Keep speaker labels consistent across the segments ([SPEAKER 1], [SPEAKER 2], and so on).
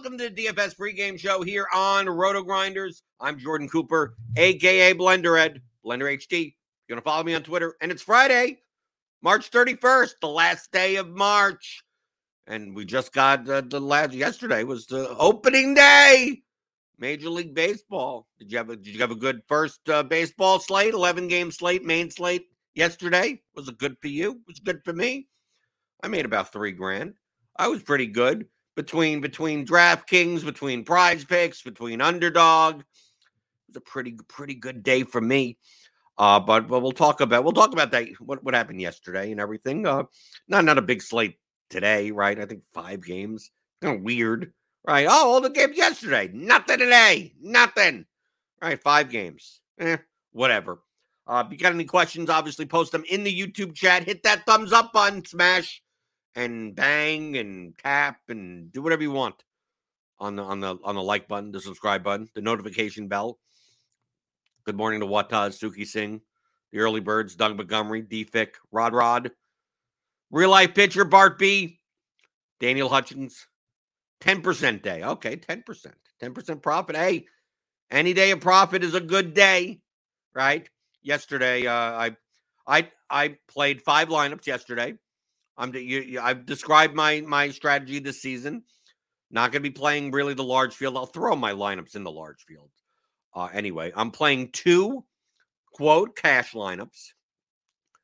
[SPEAKER 1] Welcome to the DFS pregame show here on RotoGrinders. I'm Jordan Cooper, aka Blender Ed, Blender HD. You're gonna follow me on Twitter, and it's Friday, March 31st, the last day of March, and we just got uh, the last. Yesterday was the opening day, Major League Baseball. Did you have a Did you have a good first uh, baseball slate? 11 game slate, main slate yesterday. Was it good for you? Was good for me? I made about three grand. I was pretty good between between DraftKings, between PrizePicks, between Underdog. It was a pretty pretty good day for me. Uh, but but we'll talk about we'll talk about that what what happened yesterday and everything. Uh, not not a big slate today, right? I think five games. Kind of weird, right? Oh, all the games yesterday, nothing today, nothing. Right, five games. Eh, whatever. Uh, if you got any questions, obviously post them in the YouTube chat. Hit that thumbs up button, smash and bang and tap and do whatever you want on the on the on the like button, the subscribe button, the notification bell. Good morning to Wataz, Suki Singh, the early birds, Doug Montgomery, D Fick, Rod Rod, real life pitcher, Bart B, Daniel Hutchins. 10% day. Okay, 10%. 10% profit. Hey, any day of profit is a good day, right? Yesterday, uh, I I I played five lineups yesterday. I'm you, you, I've described my my strategy this season. Not going to be playing really the large field. I'll throw my lineups in the large field. Uh, anyway, I'm playing two quote cash lineups.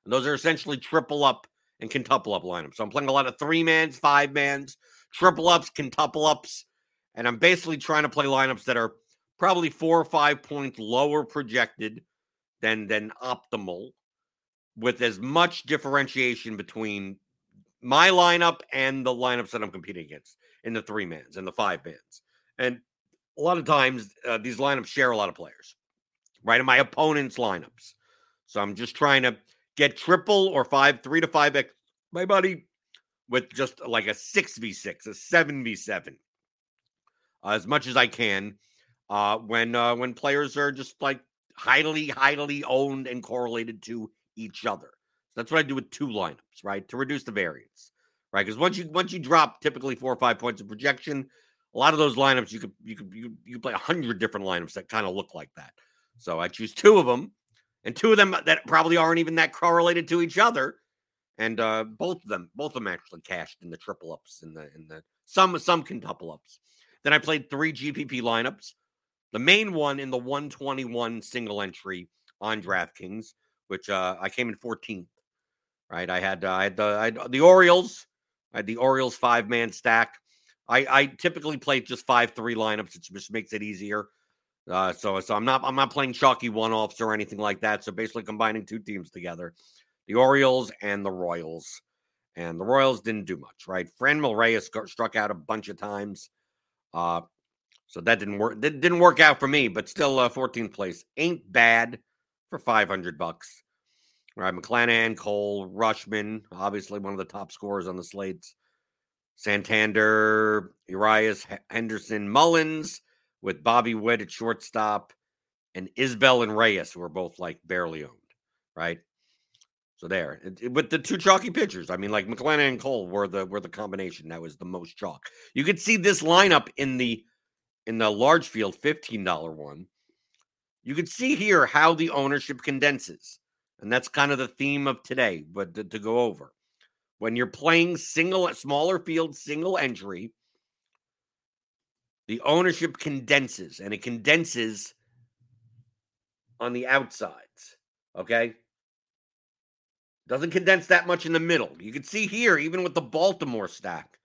[SPEAKER 1] And those are essentially triple up and quintuple up lineups. So I'm playing a lot of three mans, five mans, triple ups, quintuple ups, and I'm basically trying to play lineups that are probably four or five points lower projected than than optimal, with as much differentiation between my lineup and the lineups that I'm competing against in the three mans and the five mans. And a lot of times uh, these lineups share a lot of players, right? In my opponent's lineups. So I'm just trying to get triple or five, three to five X my buddy with just like a 6v6, a 7v7. Uh, as much as I can uh, when uh, when players are just like highly, highly owned and correlated to each other. That's what I do with two lineups, right? To reduce the variance, right? Because once you once you drop typically four or five points of projection, a lot of those lineups you could you could you, you play a hundred different lineups that kind of look like that. So I choose two of them, and two of them that probably aren't even that correlated to each other. And uh, both of them, both of them actually cashed in the triple ups in the in the some some quintuple ups. Then I played three GPP lineups. The main one in the 121 single entry on DraftKings, which uh, I came in 14th. Right, I had uh, I had the I had the Orioles. I had the Orioles five man stack. I, I typically play just five three lineups. It just makes it easier. Uh, so so I'm not I'm not playing chalky one offs or anything like that. So basically combining two teams together, the Orioles and the Royals, and the Royals didn't do much. Right, Franmil Reyes struck out a bunch of times, uh, so that didn't work. That didn't work out for me. But still, uh, 14th place ain't bad for 500 bucks. Right, McClanahan, Cole, Rutschman, obviously one of the top scorers on the slates. Santander, Urias, Henderson, Mullins, with Bobby Witt at shortstop, and Isbel and Reyes, who are both like barely owned, right? So there, with the two chalky pitchers, I mean, like McClanahan and Cole were the were the combination that was the most chalk. You could see this lineup in the in the large field fifteen dollar one. You could see here how the ownership condenses, and that's kind of the theme of today. But to, to go over, when you're playing single smaller field single entry, the ownership condenses and it condenses on the outsides. Okay. Doesn't condense that much in the middle. You can see here, even with the Baltimore stack,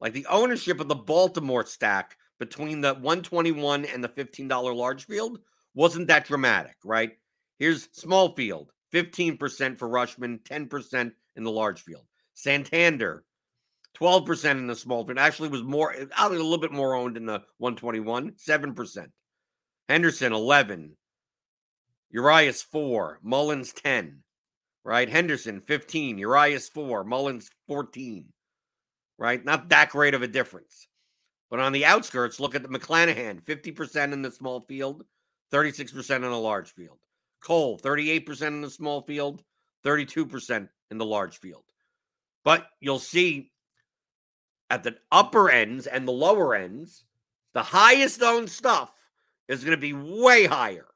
[SPEAKER 1] like the ownership of the Baltimore stack between the 121 and the $15 large field wasn't that dramatic, right? Here's small field 15% for Rutschman, 10% in the large field. Santander, 12% in the small field. Actually, was more, a little bit more owned in the 121, 7%. Henderson, 11. Urias, 4. Mullins, 10. Right? Henderson, 15. Urias, 4. Mullins, 14. Right? Not that great of a difference. But on the outskirts, look at the McClanahan, 50% in the small field, 36% in the large field. Cole, 38% in the small field, 32% in the large field. But you'll see at the upper ends and the lower ends, the highest owned stuff is going to be way higher.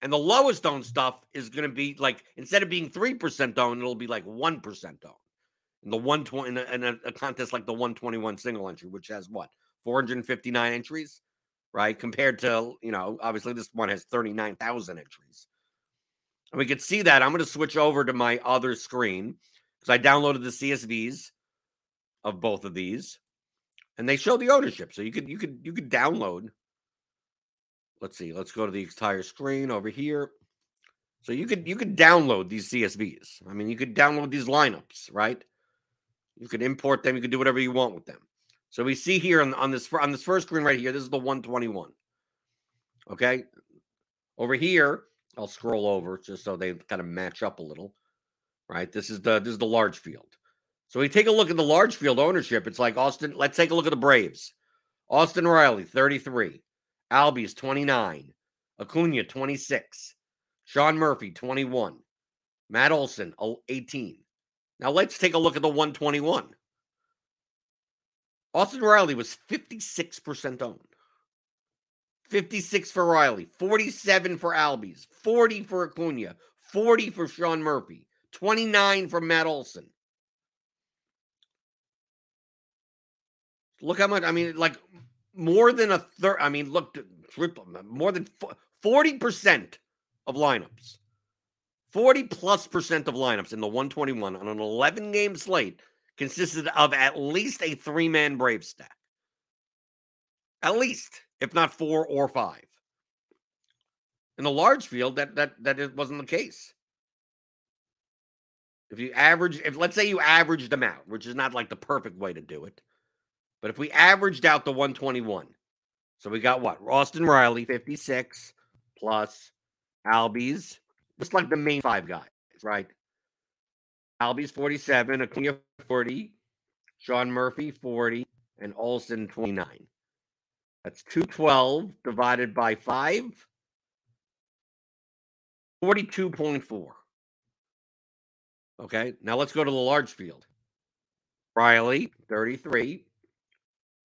[SPEAKER 1] And the lowest owned stuff is going to be like, instead of being 3% owned, it'll be like 1% owned. In the 120, in a, in a, a contest like the 121 single entry, which has what, 459 entries, right? Compared to, you know, obviously this one has 39,000 entries. And we could see that. I'm going to switch over to my other screen because I downloaded the CSVs of both of these, and they show the ownership. So you could you could you could download. Let's see. Let's go to the entire screen over here. So you could you could download these CSVs. I mean, you could download these lineups, right? You could import them. You could do whatever you want with them. So we see here on, on this on this first screen right here. This is the 121. Okay, over here, I'll scroll over just so they kind of match up a little. Right, this is the this is the large field. So we take a look at the large field ownership. It's like Austin. Let's take a look at the Braves. Austin Riley, 33. Albies, 29. Acuna, 26. Sean Murphy, 21. Matt Olson, 18. Now let's take a look at the 121. Austin Riley was 56% owned. 56 for Riley, 47 for Albies, 40 for Acuna, 40 for Sean Murphy, 29 for Matt Olson. Look how much. I mean, like more than a third. I mean, look, triple more than forty percent of lineups. 40 plus percent of lineups in the 121 on an 11 game slate consisted of at least a three man Brave stack. At least, if not four or five. In the large field, that that that wasn't the case. If you average, if let's say you averaged them out, which is not like the perfect way to do it, but if we averaged out the 121, so we got what? Austin Riley, 56 plus Albies, just like the main five guys, right? Albies 47, Acuna 40, Sean Murphy 40, and Olson 29. That's 212 divided by 5. 42.4. Okay, now let's go to the large field. Riley, 33.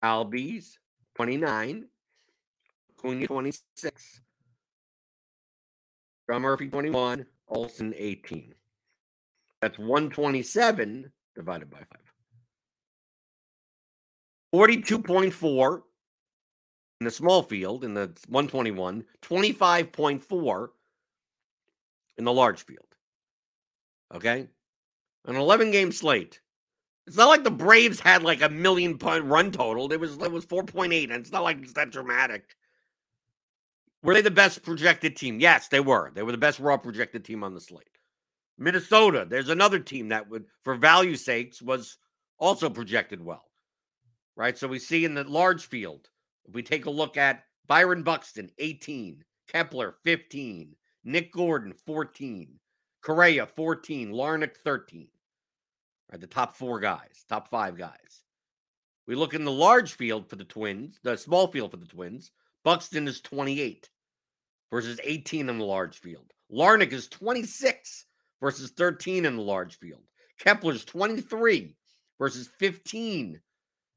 [SPEAKER 1] Albies, 29. Cunha, 26. John Murphy, 21. Olson, 18. That's 127 divided by 5. 42.4 in the small field in the 121, 25.4 in the large field. Okay? An 11 game slate. It's not like the Braves had like a million point run total. It was it was 4.8, and it's not like it's that dramatic. Were they the best projected team? Yes, they were. They were the best raw projected team on the slate. Minnesota, there's another team that would, for value sakes, was also projected well. Right. So we see in the large field, if we take a look at Byron Buxton, 18, Kepler, 15, Nick Gordon, 14, Correa, 14, Larnach, 13. Right, the top four guys, top five guys. We look in the large field for the Twins, the small field for the Twins. Buxton is 28 versus 18 in the large field. Larnach is 26 versus 13 in the large field. Kepler's 23 versus 15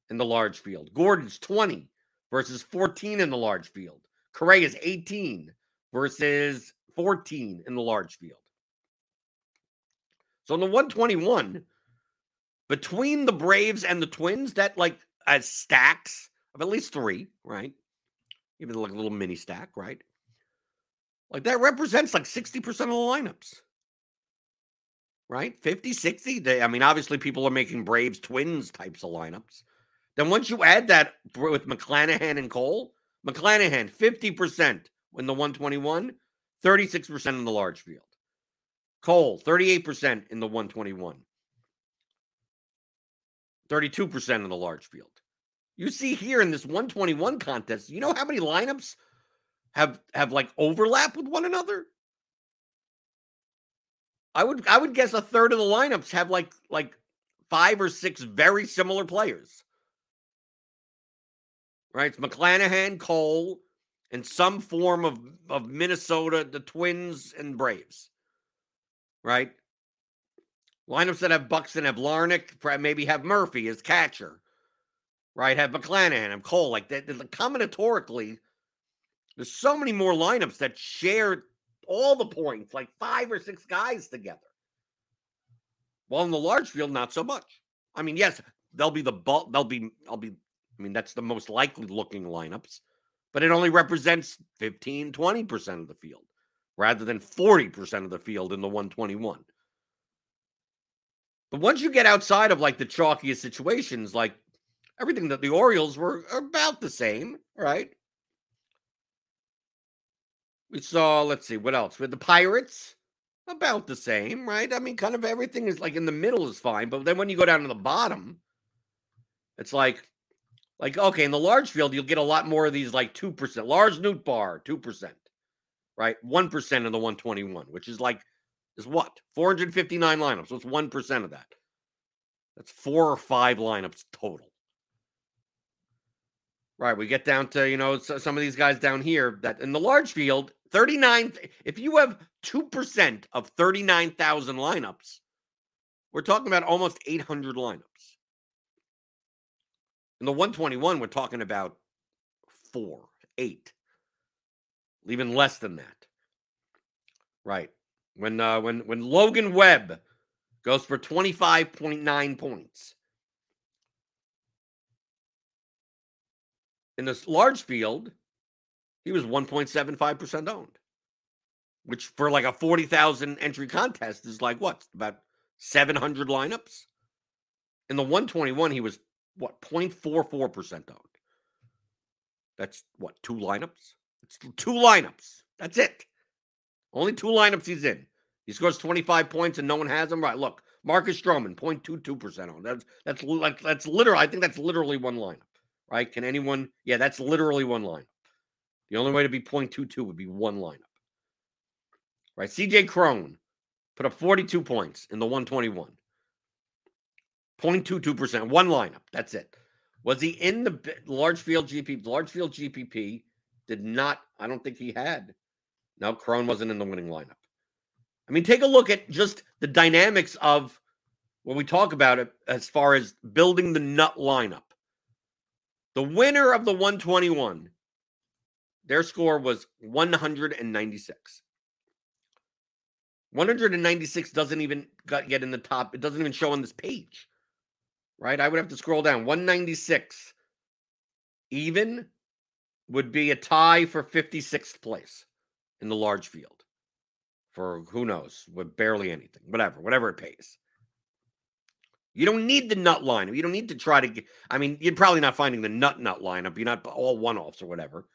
[SPEAKER 1] in the large field. Gordon's 20 versus 14 in the large field. Correa is 18 versus 14 in the large field. So in the 121, between the Braves and the Twins, that like as stacks of at least three, right? Even like a little mini stack, right? Like that represents like 60% of the lineups. Right? 50, 60. They, I mean, obviously people are making Braves Twins types of lineups. Then once you add that with McClanahan and Cole, McClanahan 50% in the 121, 36% in the large field. Cole 38% in the 121. 32% in the large field. You see here in this 121 contest, you know how many lineups have have like overlap with one another? I would I would guess a third of the lineups have like like five or six very similar players. Right? It's McClanahan, Cole, and some form of, of Minnesota, the Twins, and Braves. Right? Lineups that have Buxton have Larnach, maybe have Murphy as catcher, right? Have McClanahan, have Cole. Like that, combinatorically, there's so many more lineups that share all the points, like five or six guys together. Well, in the large field, not so much. I mean, yes, they'll be the bulk. They'll be. I'll be. I mean, that's the most likely looking lineups, but it only represents 15, 20 percent of the field, rather than 40 percent of the field in the 121. But once you get outside of like the chalkiest situations, like everything that the Orioles were about the same, right? We saw, let's see, what else? With the Pirates, about the same, right? I mean, kind of everything is like in the middle is fine, but then when you go down to the bottom, it's like, like okay, in the large field, you'll get a lot more of these like two percent. Lars bar, two percent, right? One percent in the one twenty one, which is like is what? 459 lineups. What's 1% of that? That's four or five lineups total. Right. We get down to, you know, some of these guys down here that in the large field, 39. If you have 2% of 39,000 lineups, we're talking about almost 800 lineups. In the 121, we're talking about four, eight, even less than that. Right. When uh, when when Logan Webb goes for 25.9 points. In this large field, he was 1.75% owned, which for like a 40,000 entry contest is like what? About 700 lineups? In the 121, he was what? 0.44% owned. That's what? Two lineups? It's two lineups. That's it. Only two lineups he's in. He scores 25 points and no one has him. Right. Look, Marcus Stroman, 0.22% on. That's that's like that's literally, I think that's literally one lineup. Right? Can anyone? Yeah, that's literally one lineup. The only way to be 0.22 would be one lineup. Right. CJ Cron put up 42 points in the 121. 0.22%, one lineup. That's it. Was he in the large field GPP? Large field GPP did not, I don't think he had. No, Cron wasn't in the winning lineup. I mean, take a look at just the dynamics of when we talk about it as far as building the nut lineup. The winner of the 121, their score was 196. 196 doesn't even get in the top. It doesn't even show on this page, right? I would have to scroll down. 196 even would be a tie for 56th place in the large field for who knows, with barely anything, whatever, whatever it pays. You don't need the nut lineup. You don't need to try to get, I mean, you're probably not finding the nut nut lineup. You're not all one offs or whatever.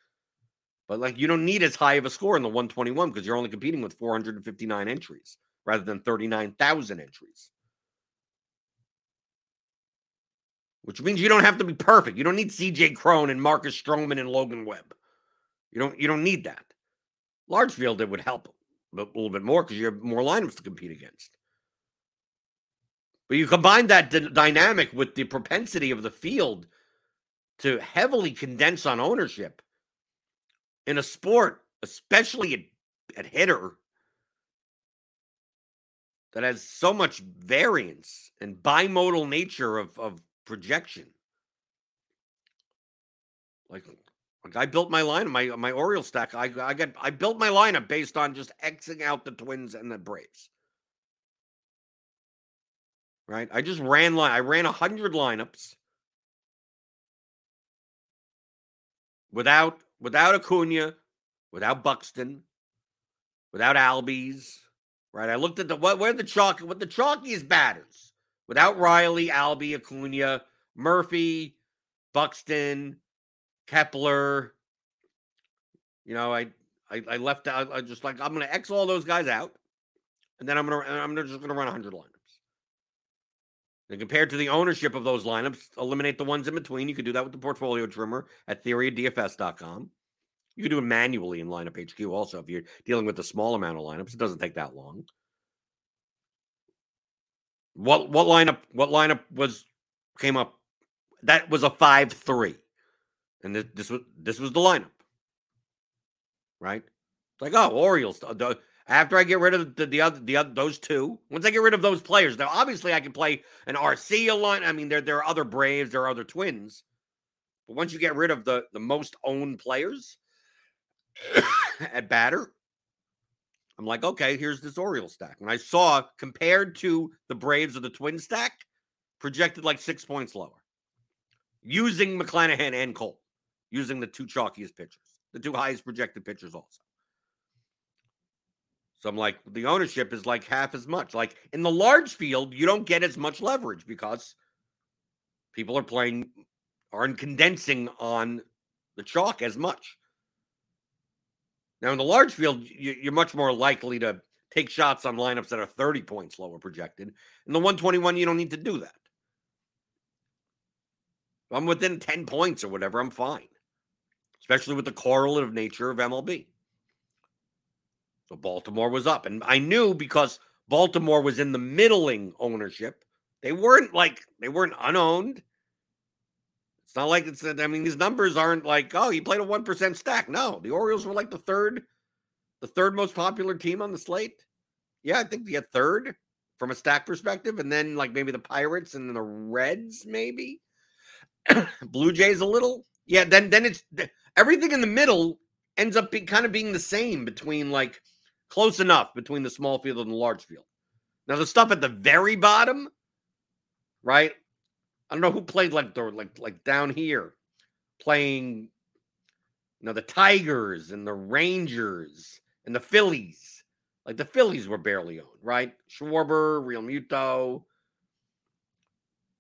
[SPEAKER 1] But like you don't need as high of a score in the 121 because you're only competing with 459 entries rather than 39,000 entries. Which means you don't have to be perfect. You don't need CJ Cron and Marcus Stroman and Logan Webb. You don't you don't need that. Large field it would help a little bit more because you have more lineups to compete against. But you combine that d- dynamic with the propensity of the field to heavily condense on ownership in a sport, especially at, at hitter, that has so much variance and bimodal nature of, of projection. Like, like I built my line, my my Oriole stack. I I got I built my lineup based on just xing out the Twins and the Braves right? I just ran line. I ran hundred lineups without without Acuna, without Buxton, without Albies, right? I looked at the what where the chalk what the chalkiest batters without Riley, Albie, Acuna, Murphy, Buxton, Kepler. You know, I I, I left out. I just like I'm going to X all those guys out, and then I'm going to I'm just going to run hundred lineups. And compared to the ownership of those lineups, eliminate the ones in between. You could do that with the portfolio trimmer at theoryofdfs.com. You could do it manually in LineupHQ also if you're dealing with a small amount of lineups. It doesn't take that long. What what lineup what lineup was came up? That was a 5-3. And this, this was this was the lineup. Right? It's like, oh, Orioles. After I get rid of the, the other the other those two, once I get rid of those players, now obviously I can play an RC line. I mean, there there are other Braves, there are other Twins, but once you get rid of the the most owned players at batter, I'm like, okay, here's this Oriole stack. And I saw compared to the Braves or the Twin stack, projected like six points lower, using McClanahan and Cole, using the two chalkiest pitchers, the two highest projected pitchers also. So I'm like, the ownership is like half as much. Like in the large field, you don't get as much leverage because people are playing, aren't condensing on the chalk as much. Now, in the large field, you're much more likely to take shots on lineups that are 30 points lower projected. In the 121, you don't need to do that. If I'm within 10 points or whatever, I'm fine, especially with the correlative nature of MLB. So Baltimore was up. And I knew because Baltimore was in the middling ownership. They weren't like they weren't unowned. It's not like it's I mean, these numbers aren't like, oh, you played a one percent stack. No, the Orioles were like the third, the third most popular team on the slate. Yeah, I think had third from a stack perspective, and then like maybe the Pirates and the Reds, maybe. Blue Jays a little. Yeah, then then it's everything in the middle ends up kind of being the same between like Close enough between the small field and the large field. Now the stuff at the very bottom, right? I don't know who played like the like like down here, playing, you know, the Tigers and the Rangers and the Phillies. Like the Phillies were barely owned, right? Schwarber, Realmuto.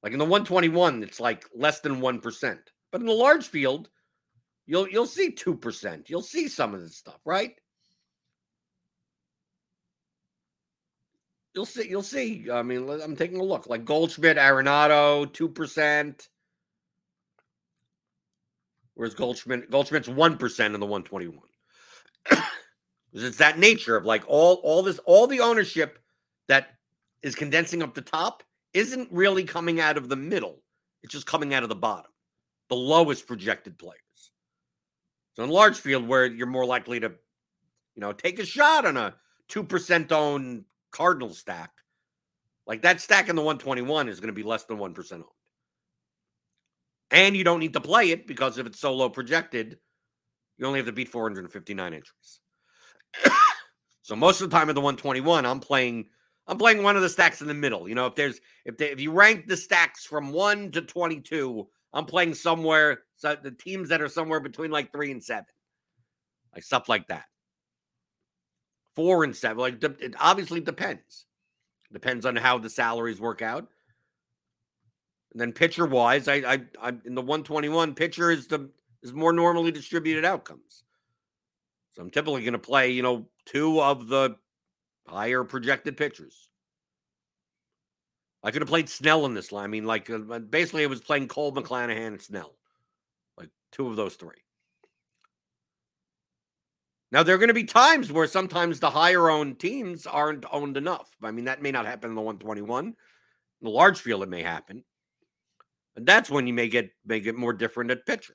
[SPEAKER 1] Like in the 121, it's like less than one percent. But in the large field, you'll you'll see two percent. You'll see some of this stuff, right? You'll see. You'll see. I mean, I'm taking a look. Like Goldschmidt, Arenado, two percent. Whereas Goldschmidt, Goldschmidt's one percent in the 121. it's that nature of like all all this all the ownership that is condensing up the top isn't really coming out of the middle. It's just coming out of the bottom, the lowest projected players. So in large field, where you're more likely to, you know, take a shot on a two percent owned Cardinal stack, like that stack in the 121 is going to be less than one percent owned, and you don't need to play it because if it's so low projected, you only have to beat 459 entries. so most of the time in the 121, I'm playing I'm playing one of the stacks in the middle. You know, if there's if they, if you rank the stacks from 1 to 22, I'm playing somewhere so the teams that are somewhere between like 3 and 7. Like stuff like that. 4 and 7 like it obviously depends. Depends on how the salaries work out. And then pitcher wise, I I I in the 121 pitcher is the is more normally distributed outcomes. So I'm typically going to play, you know, two of the higher projected pitchers. I could have played Snell in this line. I mean, like uh, basically, it was playing Cole McClanahan and Snell, like two of those three. Now there are going to be times where sometimes the higher owned teams aren't owned enough. I mean, that may not happen in the 121. In the large field, it may happen, and that's when you may get may get more different at pitcher.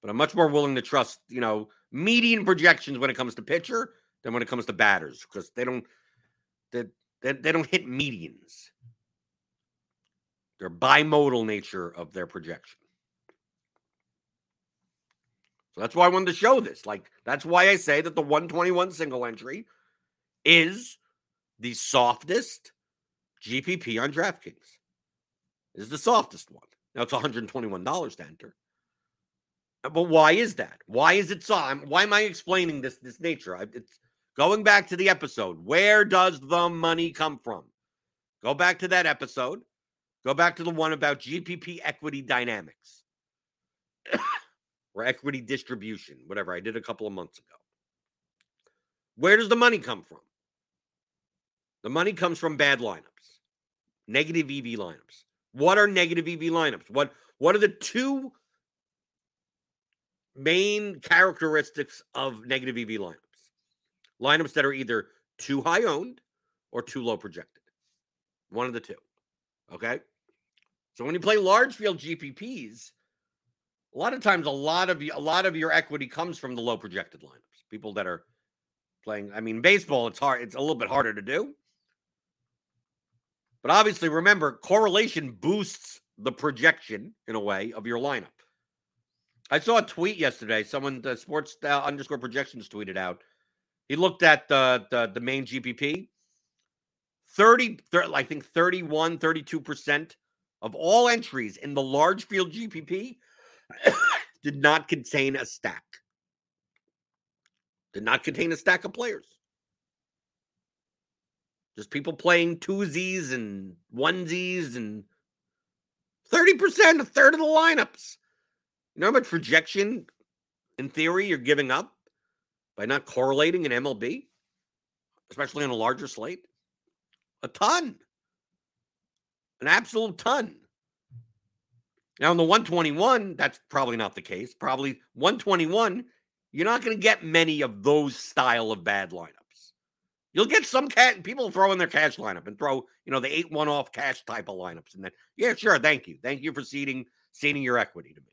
[SPEAKER 1] But I'm much more willing to trust, you know, median projections when it comes to pitcher than when it comes to batters because they don't they, they, they don't hit medians. They're bimodal nature of their projection. So that's why I wanted to show this. Like that's why I say that the 121 single entry is the softest GPP on DraftKings. Is the softest one. Now it's $121 to enter. Uh, but why is that? Why is it so? Why am I explaining this this nature? I, it's Going back to the episode, where does the money come from? Go back to that episode. Go back to the one about GPP equity dynamics or equity distribution, whatever I did a couple of months ago. Where does the money come from? The money comes from bad lineups, negative EV lineups. What are negative EV lineups? What what are the two main characteristics of negative EV lineups? lineups that are either too high owned or too low projected. One of the two. Okay. So when you play large field GPPs, a lot of times a lot of a lot of your equity comes from the low projected lineups. People that are playing. I mean, baseball, it's hard. It's a little bit harder to do. But obviously, remember, correlation boosts the projection in a way of your lineup. I saw a tweet yesterday. Someone, the sports uh, underscore projections tweeted out he looked at the the, the main GPP. 30, 30, I think 31, 32% of all entries in the large field GPP did not contain a stack. Did not contain a stack of players. Just people playing twosies and onesies and 30%, a third of the lineups. You know how much projection in theory you're giving up? by not correlating in MLB, especially on a larger slate? A ton. An absolute ton. Now, in the 121, that's probably not the case. Probably 121, you're not going to get many of those style of bad lineups. You'll get some cat people throw in their cash lineup and throw, you know, the eight one off cash type of lineups. And then, yeah, sure. Thank you. Thank you for ceding ceding your equity to me.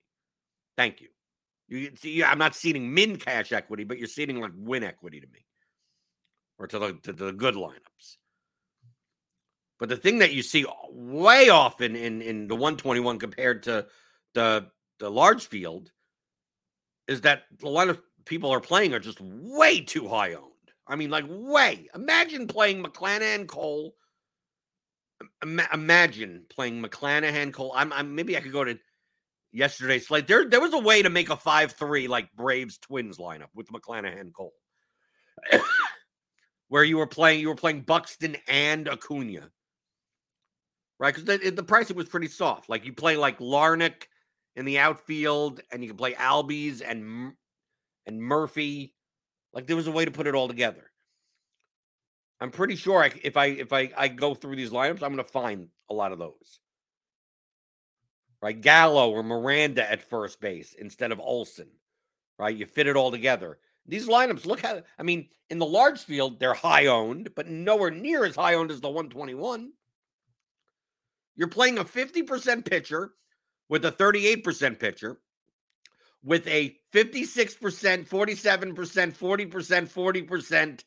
[SPEAKER 1] Thank you. You see, I'm not ceding min cash equity, but you're ceding like win equity to me or to the to the good lineups. But the thing that you see way often in in the 121 compared to the the large field is that a lot of people are playing are just way too high owned. I mean, like way. Imagine playing McClanahan Cole. imagine playing McClanahan Cole. I'm, I'm maybe I could go to yesterday's slate. There, there was a way to make a five-three like Braves Twins lineup with McClanahan Cole, where you were playing, you were playing Buxton and Acuna, right? Because the, the pricing was pretty soft. Like you play like Larnach in the outfield, and you can play Albies and and Murphy. Like there was a way to put it all together. I'm pretty sure I, if I if I I go through these lineups, I'm going to find a lot of those right? Gallo or Miranda at first base instead of Olson, right? You fit it all together. These lineups, look how, I mean, in the large field, they're high owned, but nowhere near as high owned as the 121. You're playing a 50% pitcher with a 38% pitcher with a 56%, 47%, 40%, 40%,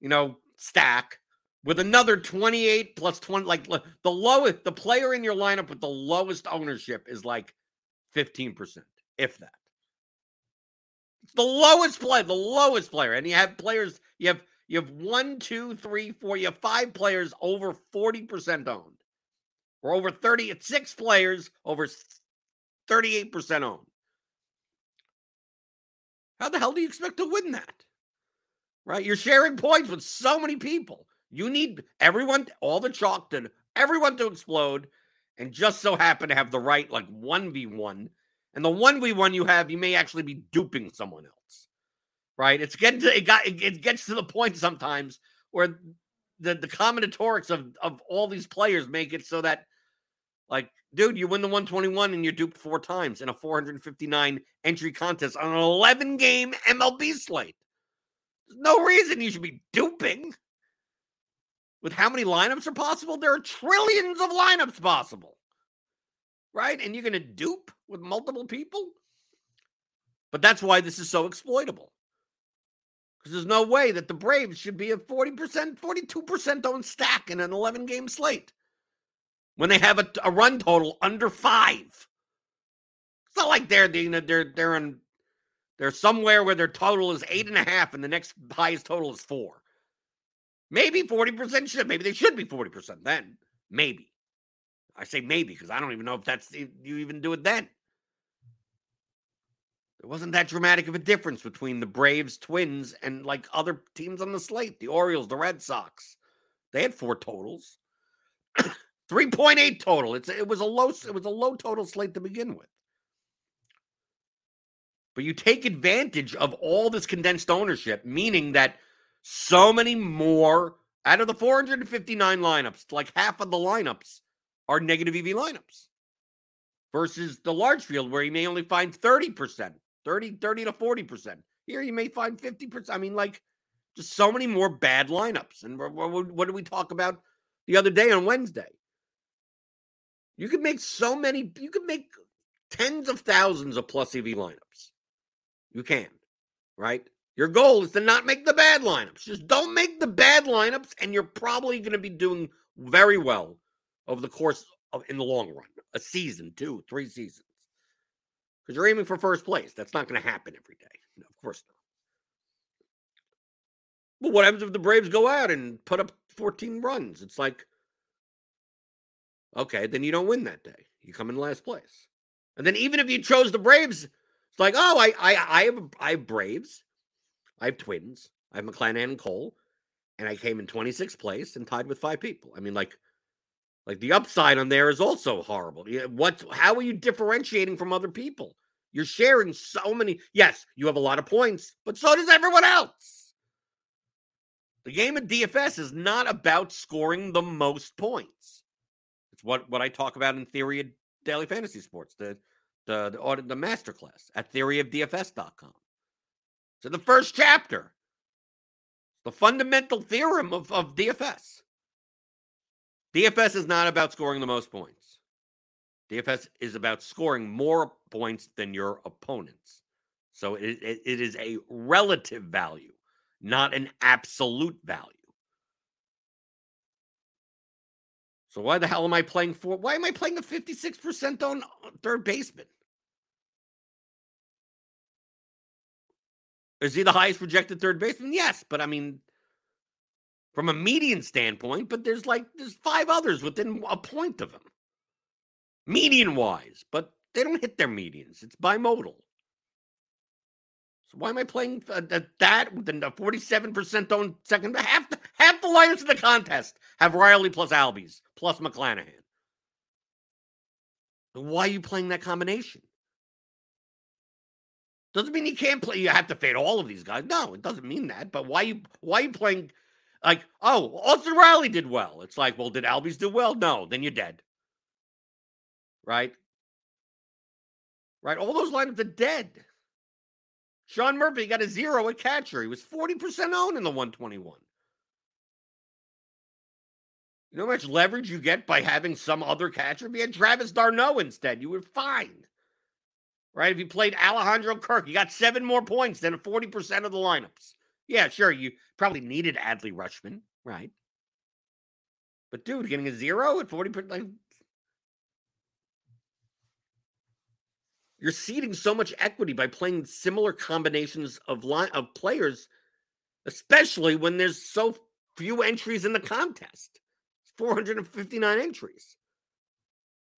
[SPEAKER 1] you know, stack with another 28 plus 20 like the lowest the player in your lineup with the lowest ownership is like 15% if that. It's the lowest play the lowest player and you have players you have you have one two three four you have five players over 40% owned or over 30 six players over 38% owned how the hell do you expect to win that right you're sharing points with so many people you need everyone, all the chalk to everyone to explode, and just so happen to have the right like 1v1. And the 1v1 you have, you may actually be duping someone else. Right? It's getting to it got it gets to the point sometimes where the, the combinatorics of, of all these players make it so that like, dude, you win the 121 and you're duped four times in a 459 entry contest on an 11 game MLB slate. There's no reason you should be duping with how many lineups are possible, there are trillions of lineups possible. Right? And you're going to dupe with multiple people? But that's why this is so exploitable. Because there's no way that the Braves should be a 40%, 42% owned stack in an 11 game slate when they have a, a, run total under five. It's not like they're, they're, they're in, they're somewhere where their total is eight and a half and the next highest total is four. Maybe 40% should. Maybe they should be 40% then. Maybe. I say maybe because I don't even know if that's you even do it then. There wasn't that dramatic of a difference between the Braves, Twins, and like other teams on the slate, the Orioles, the Red Sox. They had four totals. 3.8 total. It's it was a low it was a low total slate to begin with. But you take advantage of all this condensed ownership, meaning that so many more out of the 459 lineups, like half of the lineups are negative EV lineups versus the large field where you may only find 30%, 30, 30 to 40%. Here you may find 50%. I mean, like just so many more bad lineups. And what did we talk about the other day on Wednesday? You can make so many, you can make tens of thousands of plus EV lineups. You can, right? Your goal is to not make the bad lineups. Just don't make the bad lineups, and you're probably going to be doing very well over the course of in the long run, a season, two, three seasons. Because you're aiming for first place. That's not going to happen every day. No, of course not. But what happens if the Braves go out and put up 14 runs? It's like, okay, then you don't win that day. You come in last place. And then even if you chose the Braves, it's like, oh, I I I have I have Braves. I have twins. I have McClanahan and Cole, and I came in 26th place and tied with five people. I mean, like, like the upside on there is also horrible. What? How are you differentiating from other people? You're sharing so many. Yes, you have a lot of points, but so does everyone else. The game of DFS is not about scoring the most points. It's what what I talk about in theory of daily fantasy sports, the the the, audit, the masterclass at theoryofdfs.com. So the first chapter, the fundamental theorem of, of DFS. DFS is not about scoring the most points. DFS is about scoring more points than your opponents. So it, it, it is a relative value, not an absolute value. So why the hell am I playing for? Why am I playing a 56% on uh, third baseman? Is he the highest projected third baseman? Yes, but I mean, from a median standpoint, but there's like there's five others within a point of him, median wise, but they don't hit their medians. It's bimodal. So why am I playing uh, that with the 47% on second? Half the, half the lineups in the contest have Riley plus Albies plus McClanahan. Why are you playing that combination? Doesn't mean you can't play. You have to fade all of these guys. No, it doesn't mean that. But why you why you playing like oh Austin Riley did well? It's like well did Albies do well? No, then you're dead. Right. Right. All those lineups are dead. Sean Murphy got a zero at catcher. He was 40% owned in the 121. You know how much leverage you get by having some other catcher? If you had Travis d'Arnaud instead, you were fine. Right? If you played Alejandro Kirk, you got seven more points than 40% of the lineups. Yeah, sure. You probably needed Adley Rutschman, right? But dude, getting a zero at 40%, like, you're ceding so much equity by playing similar combinations of line of players, especially when there's so few entries in the contest. 459 entries.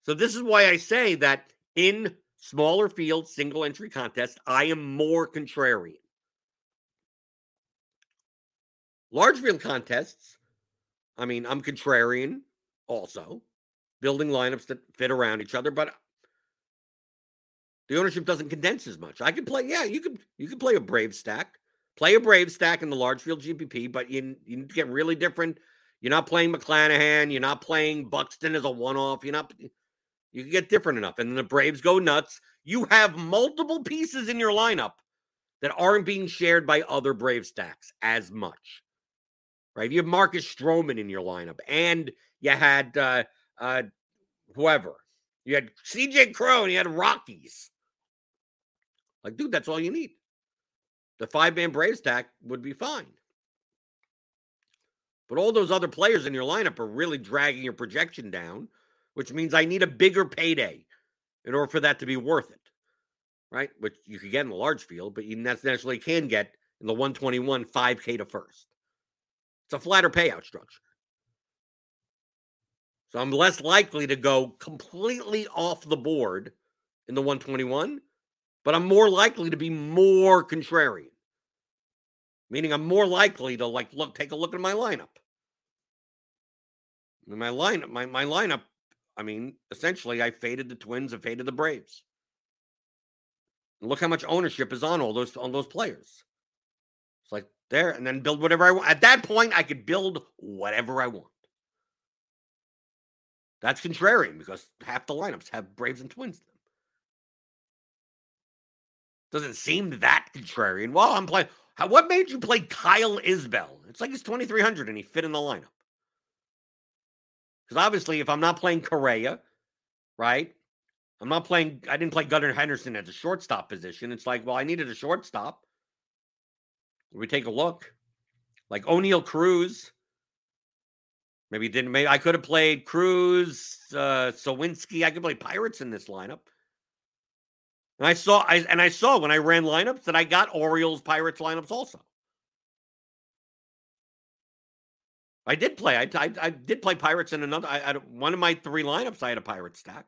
[SPEAKER 1] So this is why I say that in smaller field single entry contests, I am more contrarian. Large field contests, I mean, I'm contrarian also, building lineups that fit around each other, but the ownership doesn't condense as much. I could play, yeah, you could you could play a Brave stack, play a Brave stack in the large field GPP, but you, you get really different. You're not playing McClanahan, you're not playing Buxton as a one-off, you're not you can get different enough. And then the Braves go nuts. You have multiple pieces in your lineup that aren't being shared by other Brave stacks as much right? You have Marcus Stroman in your lineup, and you had uh, uh, whoever. You had CJ Cron, and you had Rockies. Like, dude, that's all you need. The five man Braves stack would be fine. But all those other players in your lineup are really dragging your projection down, which means I need a bigger payday in order for that to be worth it. Right? Which you could get in the large field, but you necessarily can get in the 121 5K to first. It's a flatter payout structure. So I'm less likely to go completely off the board in the 121, but I'm more likely to be more contrarian. Meaning I'm more likely to like look, take a look at my lineup. My lineup, my, my lineup, I mean, essentially I faded the twins and faded the Braves. And look how much ownership is on all those on those players. It's like there and then build whatever I want. At that point, I could build whatever I want. That's contrarian because half the lineups have Braves and Twins. Doesn't seem that contrarian. Well, I'm playing. What made you play Kyle Isbel? It's like he's 2,300 and he fit in the lineup. Because obviously, if I'm not playing Correa, right? I'm not playing, I didn't play Gunnar Henderson at the shortstop position. It's like, well, I needed a shortstop we take a look, like Oneil Cruz, maybe didn't. Maybe I could have played Cruz, uh, Suwinski. I could play Pirates in this lineup. And I saw, I and I saw when I ran lineups that I got Orioles, Pirates lineups also. I did play. I, I, I did play Pirates in another. I, I, one of my three lineups. I had a Pirate stack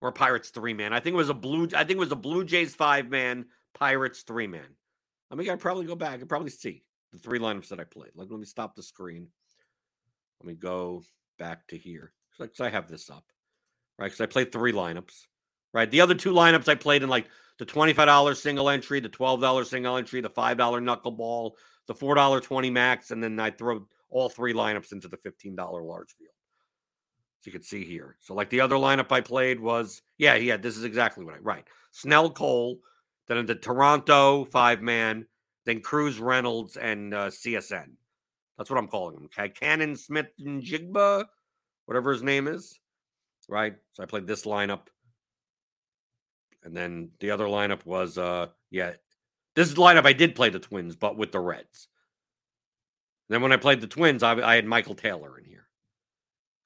[SPEAKER 1] or Pirates three man. I think it was a blue. I think it was a Blue Jays five man, Pirates three man. I mean, I'd probably go back and probably see the three lineups that I played. Like, let me stop the screen. Let me go back to here. Because I have this up, right? Because I played three lineups, right? The other two lineups I played in like the $25 single entry, the $12 single entry, the $5 knuckleball, the $4 20 max, and then I throw all three lineups into the $15 large field. So you can see here. So, like the other lineup I played was, yeah, yeah, this is exactly what I, right. Snell Cole, then the Toronto five man, then Cruz Reynolds and uh, CSN. That's what I'm calling him. Okay. Canaan Smith and Jigba, whatever his name is. Right. So I played this lineup. And then the other lineup was uh yeah. This is the lineup I did play the twins, but with the Reds. then when I played the twins, I, I had Michael Taylor in here.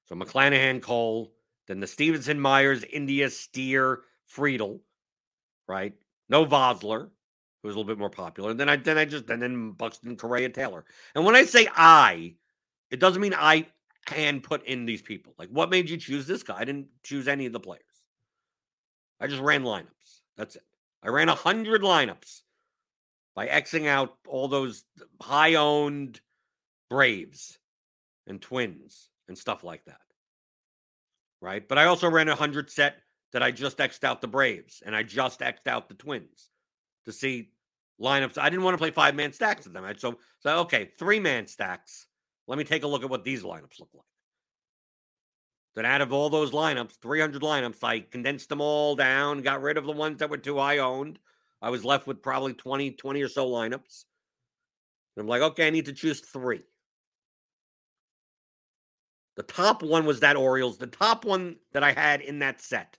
[SPEAKER 1] So McClanahan Cole, then the Stephenson Myers, India, Steer, Friedl, right? No Vosler, who was a little bit more popular. And then I then I just and then Buxton, Correa, Taylor. And when I say I, it doesn't mean I can put in these people. Like, what made you choose this guy? I didn't choose any of the players. I just ran lineups. That's it. I ran a hundred lineups by Xing out all those high owned Braves and Twins and stuff like that. Right. But I also ran a hundred set that I just X'd out the Braves and I just X'd out the Twins to see lineups. I didn't want to play five man stacks with them. I so so okay, three man stacks. Let me take a look at what these lineups look like. Then out of all those lineups, 300 lineups, I condensed them all down, got rid of the ones that were too high owned. I was left with probably 20, 20 or so lineups. And I'm like, okay, I need to choose three. The top one was that Orioles. The top one that I had in that set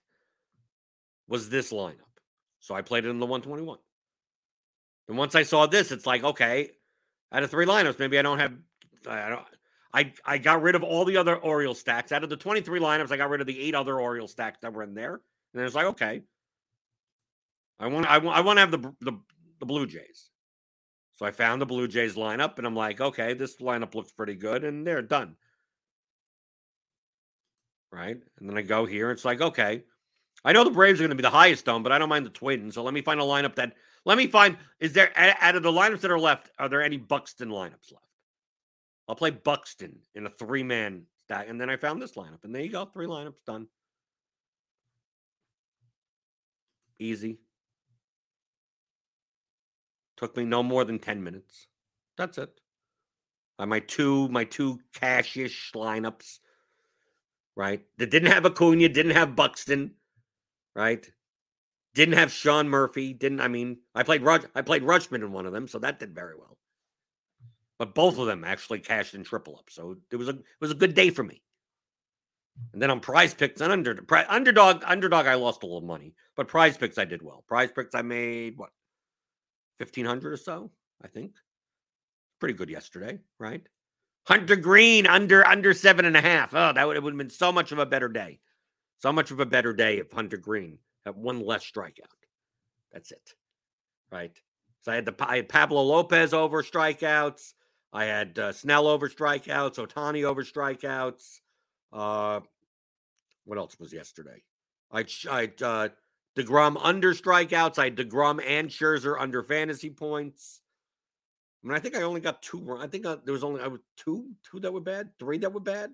[SPEAKER 1] was this lineup. So I played it in the 121. And once I saw this, it's like, okay, out of three lineups, maybe I don't have I don't I I got rid of all the other Orioles stacks. Out of the 23 lineups, I got rid of the eight other Orioles stacks that were in there. And it's like, okay. I want I want I want to have the, the the Blue Jays. So I found the Blue Jays lineup and I'm like, okay, this lineup looks pretty good, and they're done. Right. And then I go here. It's like, okay, I know the Braves are going to be the highest dome, but I don't mind the Twins. So let me find a lineup that, let me find, is there, out of the lineups that are left, are there any Buxton lineups left? I'll play Buxton in a three man stack. And then I found this lineup. And there you go. Three lineups done. Easy. Took me no more than 10 minutes. That's it. My two, my two cashish lineups, right? That didn't have Acuna, didn't have Buxton, right? Didn't have Sean Murphy. Didn't I mean I played Rush, I played Rutschman in one of them, so that did very well. But both of them actually cashed in triple up. So it was a it was a good day for me. And then on PrizePicks and under, underdog, underdog, I lost a little money, but PrizePicks I did well. PrizePicks I made what 1500 or so, I think. Pretty good yesterday, right? Hunter Greene under under seven and a half. Oh, that would have been so much of a better day. So much of a better day if Hunter Greene had one less strikeout. That's it. Right. So I had the I had Pablo Lopez over strikeouts. I had uh, Snell over strikeouts, Ohtani over strikeouts. Uh, what else was yesterday? I I uh, DeGrom under strikeouts. I had DeGrom and Scherzer under fantasy points. I mean, I think I only got two. I think uh, there was only I was two, two that were bad, three that were bad.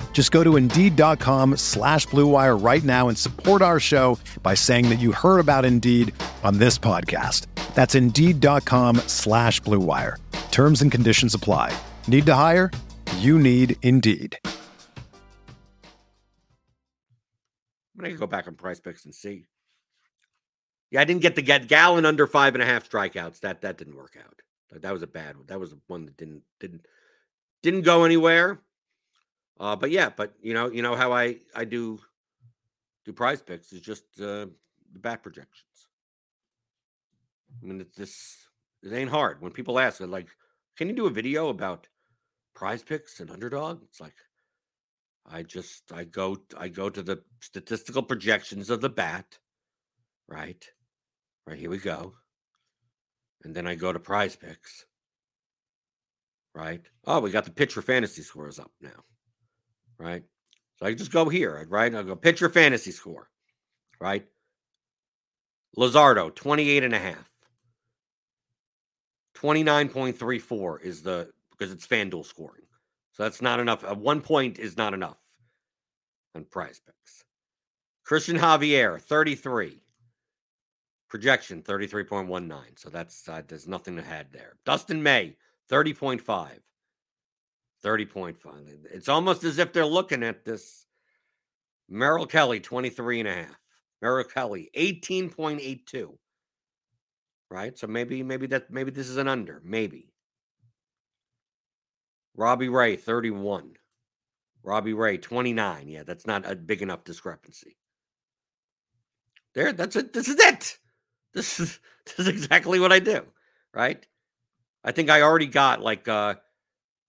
[SPEAKER 2] Just go to Indeed.com slash BlueWire right now and support our show by saying that you heard about Indeed on this podcast. That's Indeed.com slash BlueWire. Terms and conditions apply. Need to hire? You need Indeed.
[SPEAKER 1] I'm going to go back on PrizePicks and see. Yeah, I didn't get the get Gallen under five and a half strikeouts. That that didn't work out. That, that was a bad one. That was one that didn't didn't didn't go anywhere. Uh, but yeah, but you know, you know how I I do do PrizePicks is just uh, the bat projections. I mean, it's this it ain't hard. When people ask, like, can you do a video about PrizePicks and underdog? It's like I just I go I go to the statistical projections of the bat, right? Right, here we go. And then I go to PrizePicks. Right? Oh, we got the pitcher fantasy scores up now. Right? So I just go here, right? I'll go pitcher fantasy score. Right? Luzardo, 28 and a half. 29.34 is the because it's FanDuel scoring. So that's not enough. Uh, one point is not enough on PrizePicks. Christian Javier, 33. Projection 33.19. So that's uh, there's nothing to add there. Dustin May 30.5. 30.5. It's almost as if they're looking at this. Merrill Kelly 23 and a half. Merrill Kelly 18.82. Right? So maybe maybe that maybe this is an under, maybe. Robbie Ray 31. Robbie Ray 29. Yeah, that's not a big enough discrepancy. There, that's it. This is it. This is this is exactly what I do, right? I think I already got like uh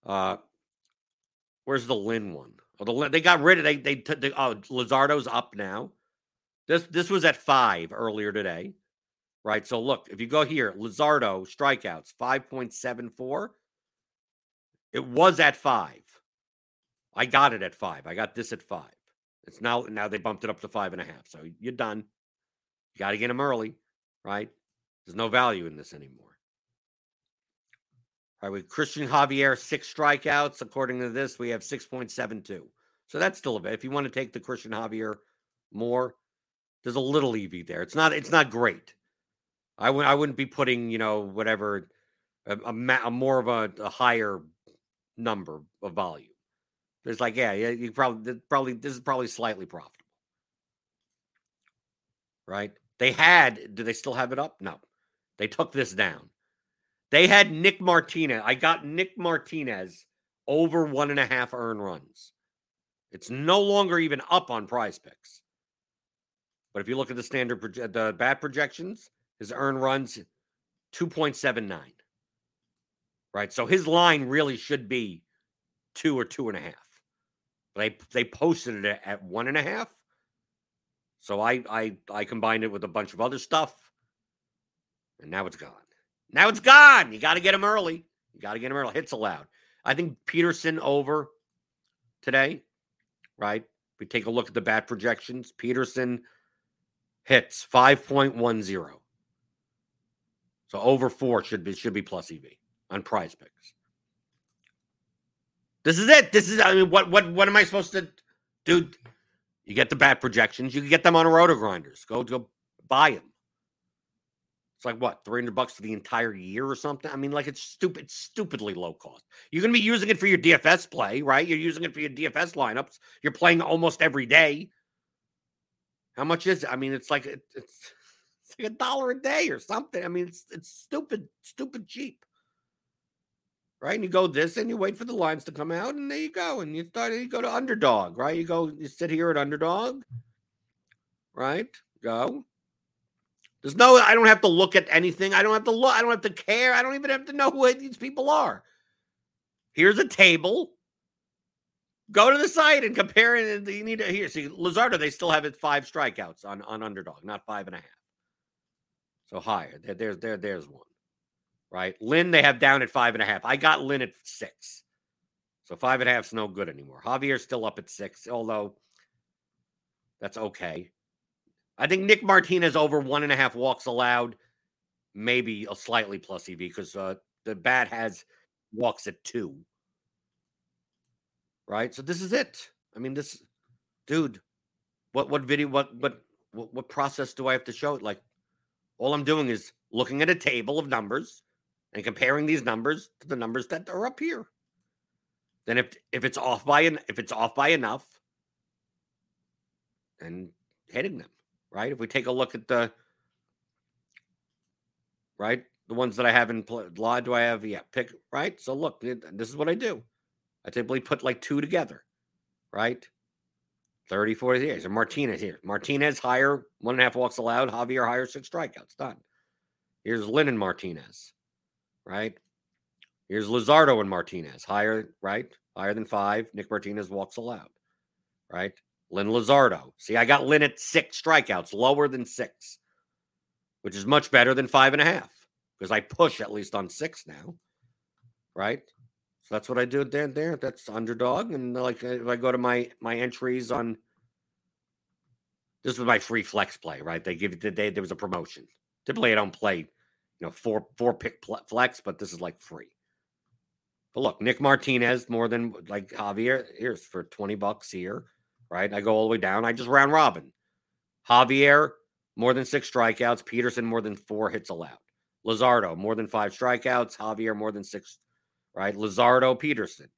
[SPEAKER 1] uh where's the Lynn one? Oh, the they got rid of they they, they oh Luzardo's up now. This this was at five earlier today. right? So look, if you go here, Luzardo strikeouts 5.74. It was at five. I got it at five. I got this at five. It's now now they bumped it up to five and a half. So you're done. You got to get him early, right? There's no value in this anymore. All right, with Christian Javier, six strikeouts. According to this, we have 6.72. So that's still a bit. If you want to take the Christian Javier more, there's a little EV there. It's not. It's not great. I would. I wouldn't be putting. You know, whatever. A, a, a more of a, a, higher number of volume. It's like, yeah, yeah. You probably probably this is probably slightly profitable, right? They had. Do they still have it up? No, they took this down. They had Nick Martinez. I got Nick Martinez over one and a half earned runs. It's no longer even up on PrizePicks. But if you look at the standard, proje- the bat projections, his earn runs 2.79. Right. So his line really should be two or two and a half. They they posted it at one and a half. So I I I combined it with a bunch of other stuff. And now it's gone. Now it's gone. You got to get him early. You got to get him early. Hits allowed. I think Peterson over today, right? We take a look at the bat projections. Peterson hits 5.10. So over four should be should be plus EV on PrizePicks. This is it. This is I mean, what what what am I supposed to do? You get the bat projections. You can get them on a RotoGrinders. Go go buy them. It's like what, 300 bucks for the entire year or something? I mean, like it's stupid, stupidly low cost. You're going to be using it for your DFS play, right? You're using it for your DFS lineups. You're playing almost every day. How much is it? I mean, it's like it, it's, it's like a dollar a day or something. I mean, it's it's stupid, stupid cheap. Right? And you go this and you wait for the lines to come out, and there you go. And you start you go to underdog, right? You go, you sit here at underdog, right? Go there's no, I don't have to look at anything. I don't have to look, I don't have to care. I don't even have to know who these people are. Here's a table. Go to the site and compare it. You need to here. See, Luzardo, they still have it five strikeouts on, on underdog, not five and a half. So higher. There, there's there, there's one. Right. Lynn, they have down at five and a half. I got Lynn at six. So five and a half is no good anymore. Javier's still up at six, although that's okay. I think Nick Martinez over one and a half walks allowed, maybe a slightly plus EV because uh, the bat has walks at two. Right. So this is it. I mean, this dude, what what video what what what, what process do I have to show it? Like all I'm doing is looking at a table of numbers and comparing these numbers to the numbers that are up here. Then if if it's off by an if it's off by enough, and hitting them right? If we take a look at the right, the ones that I have in law, do I have? Yeah, pick right. So look, this is what I do. I typically put like two together, right? 30, 40 years. And Martinez here. Martinez higher, one and a half walks allowed. Javier higher, six strikeouts. Done. Here's Lennon Martinez, right? Here's Luzardo and Martinez, higher, right? Higher than five. Nick Martinez walks allowed, right? Lynn Luzardo. See, I got Lynn at six strikeouts, lower than six, which is much better than five and a half because I push at least on six now. Right. So that's what I do there. There, that's underdog. And uh, like if I go to my my entries on this was my free flex play, right? They give it they there was a promotion. Typically, I don't play, you know, four four pick flex, but this is like free. But look, Nick Martinez more than like Javier. Here's for 20 bucks here right? I go all the way down. I just round robin. Javier, more than six strikeouts. Peterson, more than four hits allowed. Luzardo, more than five strikeouts. Javier, more than six, right? Luzardo, Peterson.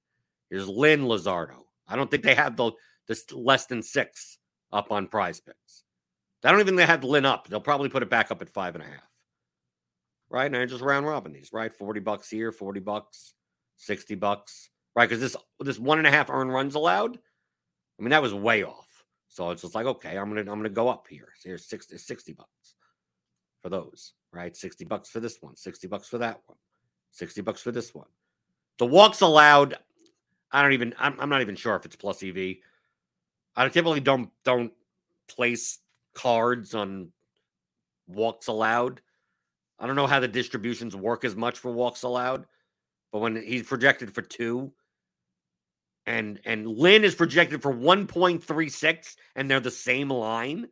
[SPEAKER 1] Here's Lynn Luzardo. I don't think they have the this less than six up on PrizePicks. I don't even have Lynn up. They'll probably put it back up at five and a half. Right. And I just round robin these, right? 40 bucks here, 40 bucks, 60 bucks. Right. Because this this one and a half earned runs allowed I mean, that was way off. So it's just like, okay, I'm gonna I'm gonna go up here. So here's 60, 60 bucks for those, right? 60 bucks for this one, 60 bucks for that one, 60 bucks for this one. The walks allowed, I don't even I'm, I'm not even sure if it's plus EV. I typically don't don't place cards on walks allowed I don't know how the distributions work as much for walks allowed, but when he's projected for two, and and Lynn is projected for 1.36, and they're the same line.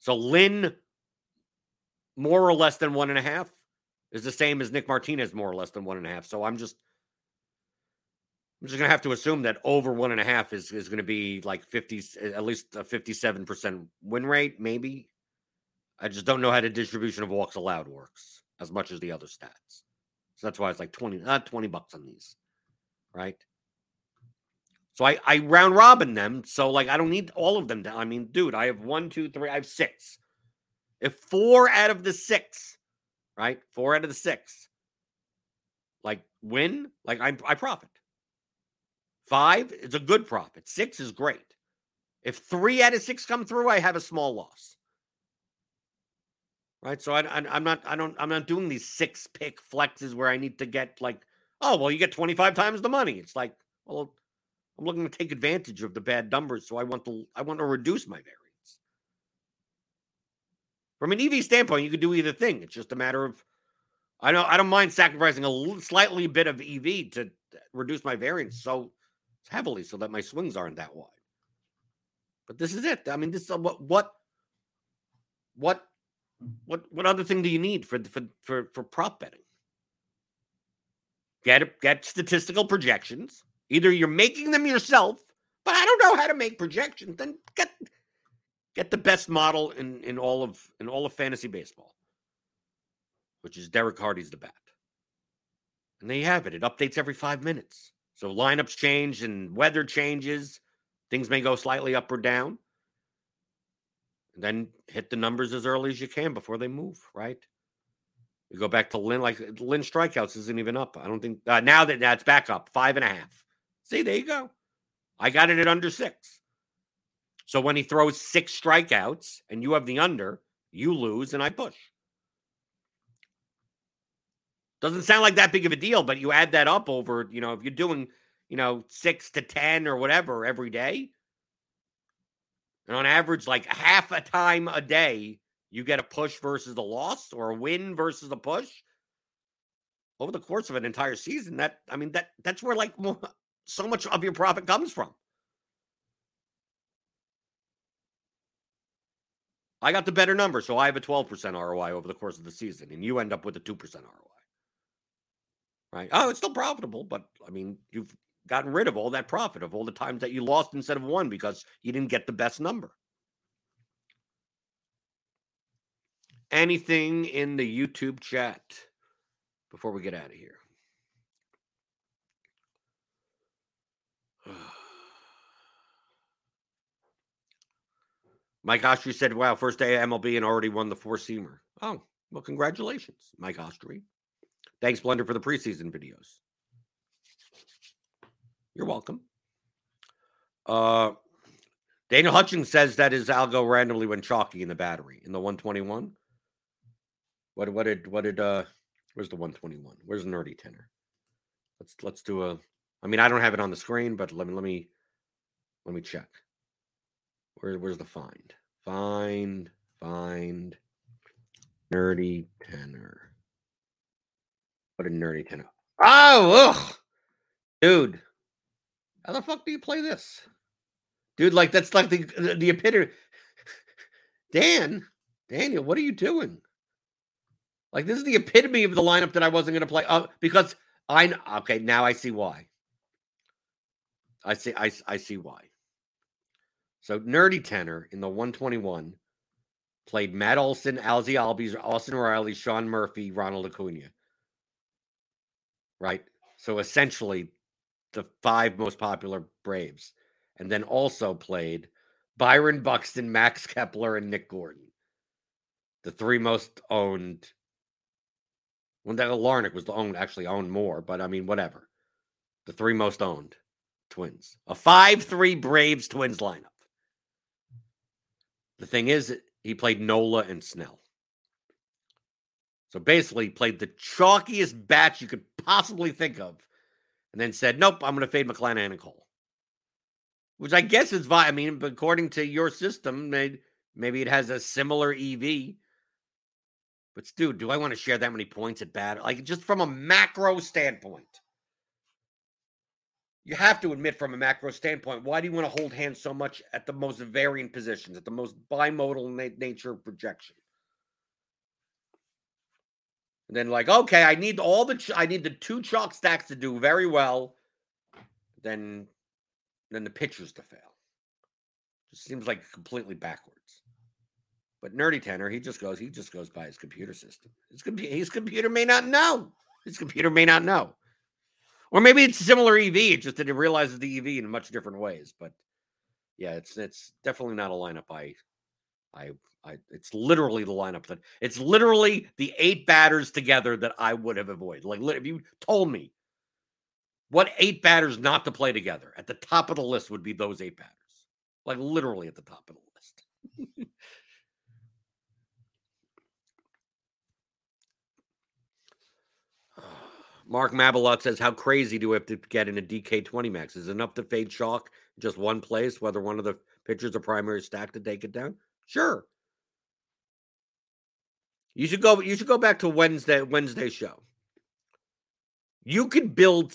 [SPEAKER 1] So Lynn, more or less than one and a half, is the same as Nick Martinez, more or less than one and a half. So I'm just I'm just gonna have to assume that over one and a half is is gonna be like 50 at least a 57% win rate, maybe. I just don't know how the distribution of walks allowed works as much as the other stats. So that's why it's like 20, not uh, 20 bucks on these. Right. So I, I round robin them. So like I don't need all of them. To, I mean, dude, I have one, two, three, I have six. If four out of the six, right? Four out of the six, like win, like I I profit. Five is a good profit. Six is great. If three out of six come through, I have a small loss. Right. So I, I am not I don't I'm not doing these six pick flexes where I need to get like, oh well, you get 25 times the money. It's like, well, I'm looking to take advantage of the bad numbers, so I want to I want to reduce my variance. From an EV standpoint, you could do either thing. It's just a matter of I don't I don't mind sacrificing a slightly bit of EV to uh, reduce my variance so heavily so that my swings aren't that wide. But this is it. I mean, this is a, what what what what what other thing do you need for for for for prop betting? Get get statistical projections Either you're making them yourself, but I don't know how to make projections. Then get get the best model in in all of in all of fantasy baseball, which is Derek Carty's the bat. And there you have it. It updates every five minutes. So lineups change and weather changes. Things may go slightly up or down. And then hit the numbers as early as you can before they move, right? We go back to Lynn, like Lynn strikeouts isn't even up. I don't think uh, now that that's back up five and a half. See, there you go. I got it at under six. So when he throws six strikeouts and you have the under, you lose and I push. Doesn't sound like that big of a deal, but you add that up over, you know, if you're doing, you know, six to 10 or whatever every day, and on average, like half a time a day, you get a push versus a loss or a win versus a push over the course of an entire season. That, I mean, that that's where like so much of your profit comes from. I got the better number, so I have a 12% ROI over the course of the season, and you end up with a 2% ROI. Right? Oh, it's still profitable, but I mean, you've gotten rid of all that profit of all the times that you lost instead of won because you didn't get the best number. Anything in the YouTube chat before we get out of here? Mike Ostrey said, wow, first day of MLB and already won the four seamer. Oh, well, congratulations, Mike Ostrey. Thanks, Blender, for the preseason videos. You're welcome. Uh, Daniel Hutchings says that his algo randomly went chalky in the battery in the 121. What what did what did uh where's the 121? Where's the nerdy tenor? Let's let's do a I mean I don't have it on the screen, but let me let me let me check. Where, where's the find? Find, find, nerdy tenor. What a nerdy tenor. Oh, ugh. dude. How the fuck do you play this? Dude, like that's like the the, the epitome. Dan, Daniel, what are you doing? Like this is the epitome of the lineup that I wasn't going to play uh, because I okay now I see why. I see I I see why. So Nerdy Tenor in the 121 played Matt Olson, Ozzie Albies, Austin Riley, Sean Murphy, Ronald Acuna. Right. So essentially the five most popular Braves. And then also played Byron Buxton, Max Kepler, and Nick Gordon. The three most owned. Well, that Larnach was the owned, actually owned more, but I mean, whatever. The three most owned twins. A 5 3 Braves twins lineup. The thing is, he played Nola and Snell. So basically, played the chalkiest batch you could possibly think of, and then said, "Nope, I'm going to fade McClanahan and Cole." Which I guess is fine. I mean, according to your system, maybe it has a similar EV. But dude, do I want to share that many points at bat? Like just from a macro standpoint. You have to admit from a macro standpoint, why do you want to hold hands so much at the most varying positions, at the most bimodal na- nature of projection? And then like, okay, I need all the ch- I need the two chalk stacks to do very well. Then then the pitchers to fail. Just seems like completely backwards. But nerdy tenor, he just goes, he just goes by his computer system. His, com- his computer may not know. His computer may not know. Or maybe it's similar EV, just that it realizes the EV in much different ways. But yeah, it's it's definitely not a lineup I I I it's literally the lineup that it's literally the eight batters together that I would have avoided. Like if you told me what eight batters not to play together, at the top of the list would be those eight batters. Like literally at the top of the list. Mark Mabalot says, How crazy do we have to get in a DK 20 max? Is enough to fade chalk just one place, whether one of the pitchers are primary stack to take it down? Sure. You should go, you should go back to Wednesday, Wednesday show. You could build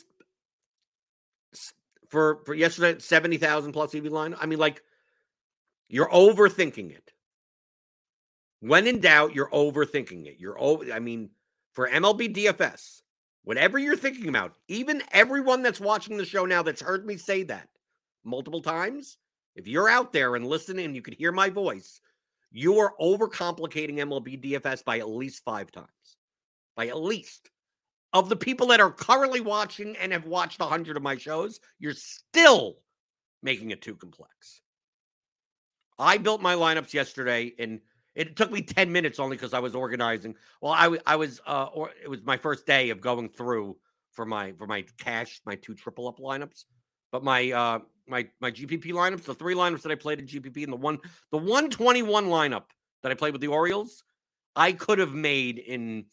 [SPEAKER 1] for for yesterday 70,000 plus EV line. I mean, like you're overthinking it. When in doubt, you're overthinking it. You're over, I mean, for MLB DFS, whatever you're thinking about, even everyone that's watching the show now that's heard me say that multiple times, if you're out there and listening and you can hear my voice, you are overcomplicating MLB DFS by at least five times. By at least. Of the people that are currently watching and have watched 100 of my shows, you're still making it too complex. I built my lineups yesterday and it took me 10 minutes only because I was organizing. Well, I, I was, uh, or it was my first day of going through for my, for my cash, my two triple up lineups. But my, uh, my, my GPP lineups, the three lineups that I played in GPP and the one, the 121 lineup that I played with the Orioles, I could have made in,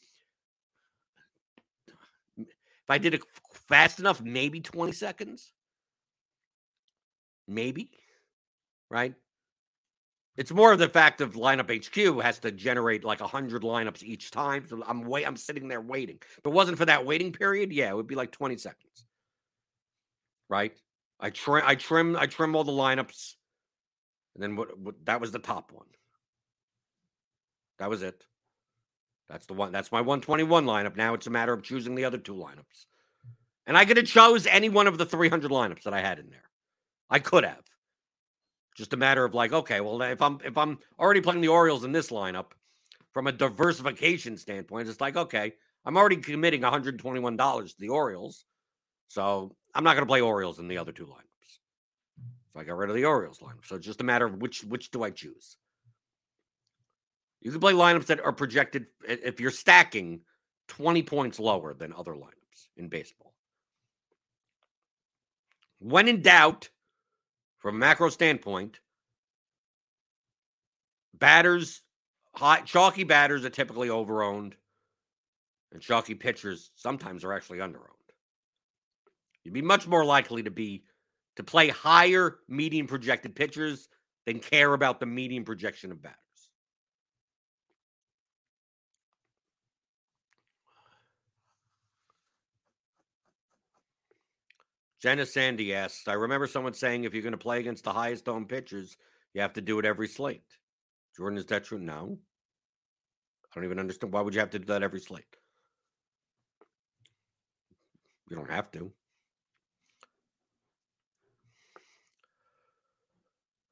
[SPEAKER 1] if I did it fast enough, maybe 20 seconds. Maybe. Right? It's more of the fact of LineupHQ has to generate like 100 lineups each time. So I'm wait I'm sitting there waiting. If it wasn't for that waiting period, yeah, it would be like 20 seconds. Right? I trim I trim I trim all the lineups. And then what, what that was the top one. That was it. That's the one. That's my 121 lineup. Now it's a matter of choosing the other two lineups. And I could have chose any one of the 300 lineups that I had in there. I could have. Just a matter of like, okay, well, if I'm if I'm already playing the Orioles in this lineup, from a diversification standpoint, it's like, okay, I'm already committing $121 to the Orioles. So I'm not going to play Orioles in the other two lineups. So I got rid of the Orioles lineup. So it's just a matter of which which do I choose? You can play lineups that are projected if you're stacking 20 points lower than other lineups in baseball. When in doubt, from a macro standpoint, batters, hot, chalky batters are typically overowned, and chalky pitchers sometimes are actually underowned. You'd be much more likely to be to play higher median projected pitchers than care about the median projection of batters. Jenna Sandy asks, I remember someone saying if you're going to play against the highest owned pitchers, you have to do it every slate. Jordan, is that true? No. I don't even understand. Why would you have to do that every slate? You don't have to.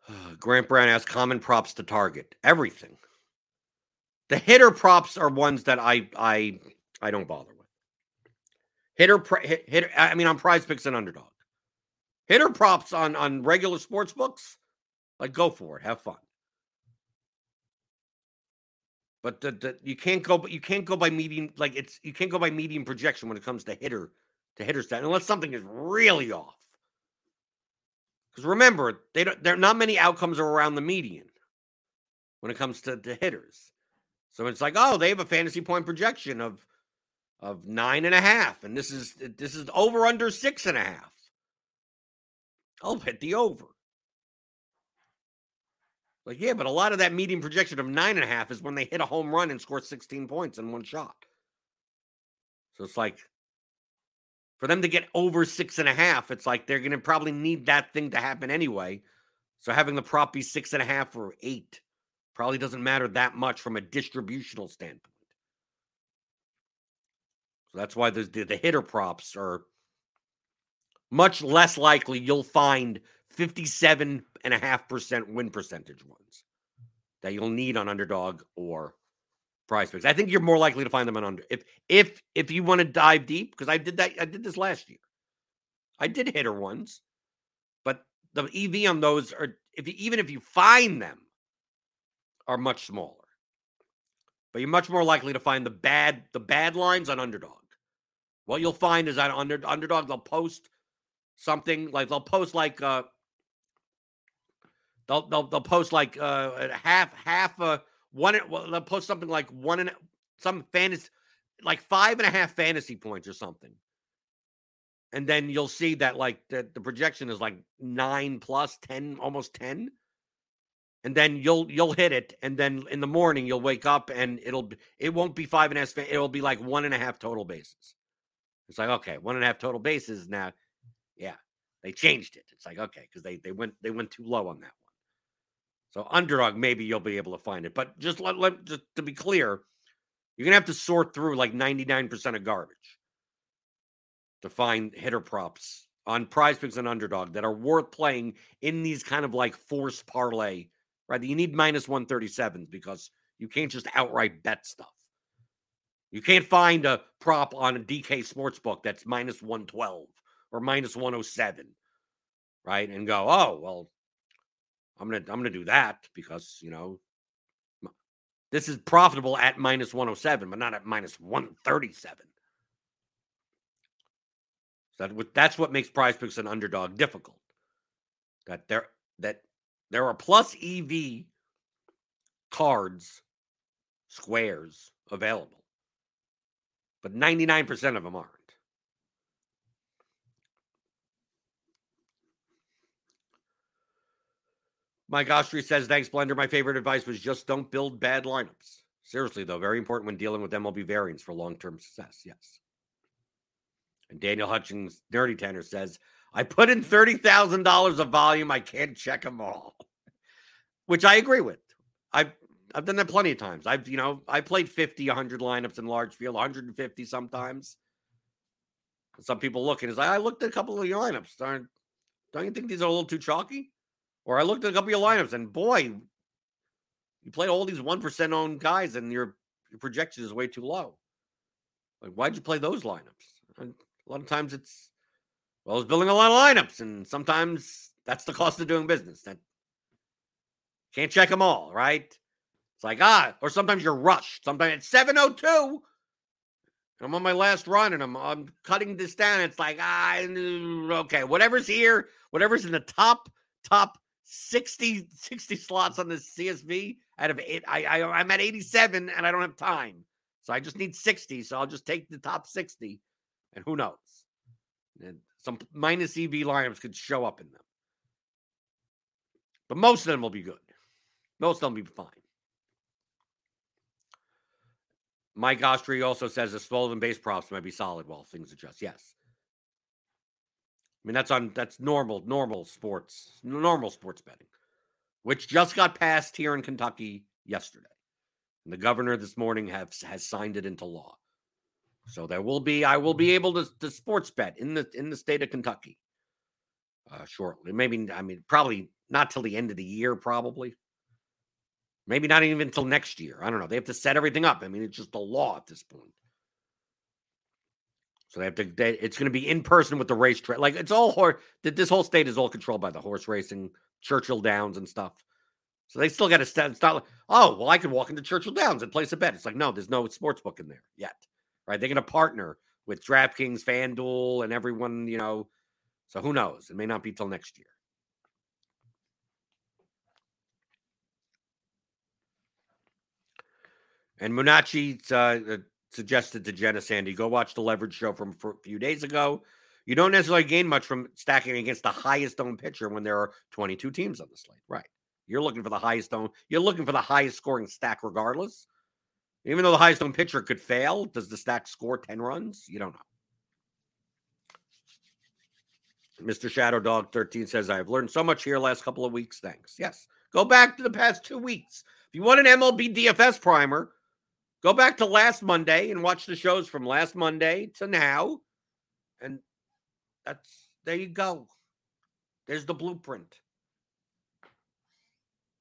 [SPEAKER 1] Grant Brown asks common props to target. Everything. The hitter props are ones that I I I don't bother. Hitter hit, hitter I mean on PrizePicks and underdog. Hitter props on on regular sports books, like go for it, have fun. But the, the, you can't go but you can't go by medium like it's you can't go by medium projection when it comes to hitter to hitter stat unless something is really off. Because remember, they don't there are not many outcomes around the median when it comes to, to hitters. So it's like, oh, they have a fantasy point projection of of nine and a half, and this is uh, this is over under six and a half. I'll hit the over. Like, yeah, but a lot of that median projection of nine and a half is when they hit a home run and score 16 points in one shot. So it's like for them to get over six and a half, it's like they're to probably need that thing to happen anyway. So having the prop be six and a half or eight probably doesn't matter that much from a distributional standpoint. That's why the, the hitter props are much less likely you'll find 57.5% win percentage ones that you'll need on underdog or PrizePicks. I think you're more likely to find them on under. If if if you want to dive deep, because I did that, I did this last year. I did hitter ones, but the EV on those are if you, even if you find them are much smaller. But you're much more likely to find the bad the bad lines on underdog. What you'll find is that under underdog they'll post something like they'll post like uh they'll they'll, they'll post like uh half half a one well, they'll post something like one and some fantasy like five and a half fantasy points or something. And then you'll see that like the, the projection is like nine plus 10 almost 10 and then you'll you'll hit it and then in the morning you'll wake up and it'll it won't be five and a half it'll be like one and a half total bases it's like okay one and a half total bases now yeah they changed it it's like okay because they they went they went too low on that one so underdog, maybe you'll be able to find it. But just let, let just to be clear, you're gonna have to sort through like 99% of garbage to find hitter props on PrizePicks and underdog that are worth playing in these kind of like forced parlay, right? You need minus 137s because you can't just outright bet stuff. You can't find a prop on a DK sportsbook that's minus 112 or minus 107, right? And go, oh, well, I'm gonna I'm gonna do that because you know this is profitable at minus 107, but not at minus 137. So that, that's what makes PrizePicks an underdog difficult. That there that there are plus EV cards, squares available, but 99% of them aren't. Mike Ostry says, thanks, Blender. My favorite advice was just don't build bad lineups. Seriously, though, very important when dealing with MLB variants for long term success. Yes. And Daniel Hutchings, Nerdy Tenor, says, I put in $30,000 of volume. I can't check them all, which I agree with. I've, I've done that plenty of times. I've, you know, I played 50, 100 lineups in large field, 150 sometimes. Some people look and it's like, I looked at a couple of your lineups. Don't, you think these are a little too chalky? Or I looked at a couple of your lineups, and boy, you play all these one percent owned guys, and your your projection is way too low. Like, why'd you play those lineups? And a lot of times it's well, I was building a lot of lineups, and sometimes that's the cost of doing business. That can't check them all, right? It's like ah, or sometimes you're rushed. Sometimes it's seven oh two. I'm on my last run and I'm I'm cutting this down. It's like ah, okay, whatever's here, whatever's in the top top 60, 60 slots on the CSV out of eight. I, I I'm at 87 and I don't have time. So I just need 60. So I'll just take the top 60. And who knows? And some minus EV lineups could show up in them. But most of them will be good. Most of them will be fine. Mike Ostry also says the stolen base props might be solid while things adjust. Yes. I mean, that's on that's normal, normal sports, normal sports betting, which just got passed here in Kentucky yesterday. And the governor this morning has has signed it into law. So there will be I will be able to, to sports bet in the in the state of Kentucky uh, shortly. Maybe I mean probably not till the end of the year, probably. Maybe not even until next year. I don't know. They have to set everything up. I mean, it's just a law at this point. So they have to. They, it's going to be in person with the racetrack. Like it's all horse. This whole state is all controlled by the horse racing, Churchill Downs and stuff. So they still got to st- start. Like, oh, well, I can walk into Churchill Downs and place a bet. It's like no, there's no sports book in there yet. Right? They're going to partner with DraftKings, FanDuel, and everyone. You know, so who knows? It may not be till next year. And Munachi, uh, suggested to Jenna Sandy, go watch the leverage show from a few days ago. You don't necessarily gain much from stacking against the highest owned pitcher when there are 22 teams on the slate. Right. You're looking for the highest owned, You're looking for the highest scoring stack, regardless. Even though the highest owned pitcher could fail, does the stack score 10 runs? You don't know. Mr. Shadow Dog 13 says, I've learned so much here last couple of weeks. Thanks. Yes. Go back to the past two weeks. If you want an MLB DFS primer, go back to last Monday and watch the shows from last Monday to now. And that's there you go. There's the blueprint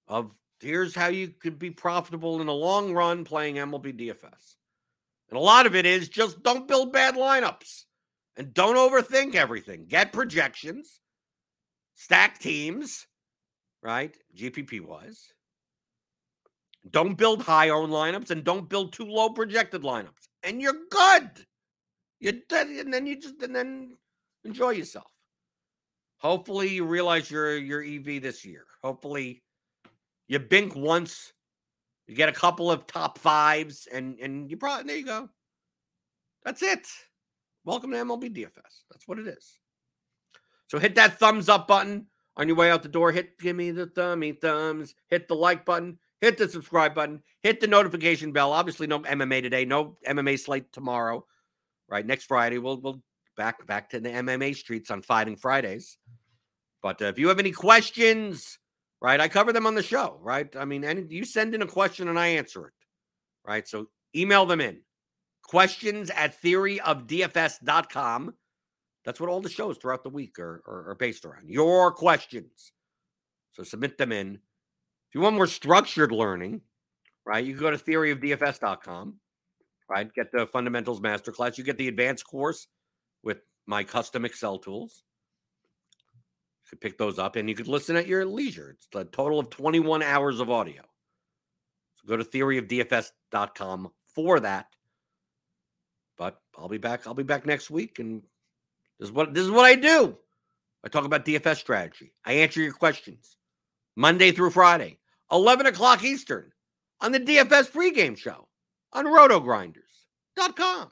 [SPEAKER 1] of here's how you could be profitable in the long run playing MLB DFS. And a lot of it is just don't build bad lineups and don't overthink everything. Get projections, stack teams, right? GPP wise. Don't build high owned lineups and don't build too low projected lineups. And you're good. You and then you just and then enjoy yourself. Hopefully you realize your your EV this year. Hopefully you bink once, you get a couple of top fives, and and you probably there you go. That's it. Welcome to MLB DFS. That's what it is. So hit that thumbs up button on your way out the door. Hit give me the thummy thumbs. Hit the like button. Hit the subscribe button. Hit the notification bell. Obviously, no MMA today. No MMA slate tomorrow. Right next Friday, we'll we'll back back to the MMA streets on Fighting Fridays. But uh, if you have any questions, right, I cover them on the show. Right, I mean, and you send in a question and I answer it. Right, so email them in questions at theoryofdfs.com. That's what all the shows throughout the week are, are, are, based around. Your questions. So submit them in. You want more structured learning, right, you can go to theoryofdfs.com, right? Get the fundamentals masterclass. You get the advanced course with my custom Excel tools. You could pick those up and you could listen at your leisure. It's a total of 21 hours of audio. So go to theoryofdfs.com for that. But I'll be back. I'll be back next week, and this is what this is what I do. I talk about DFS strategy. I answer your questions Monday through Friday, 11 o'clock Eastern, on the DFS pregame show on RotoGrinders.com.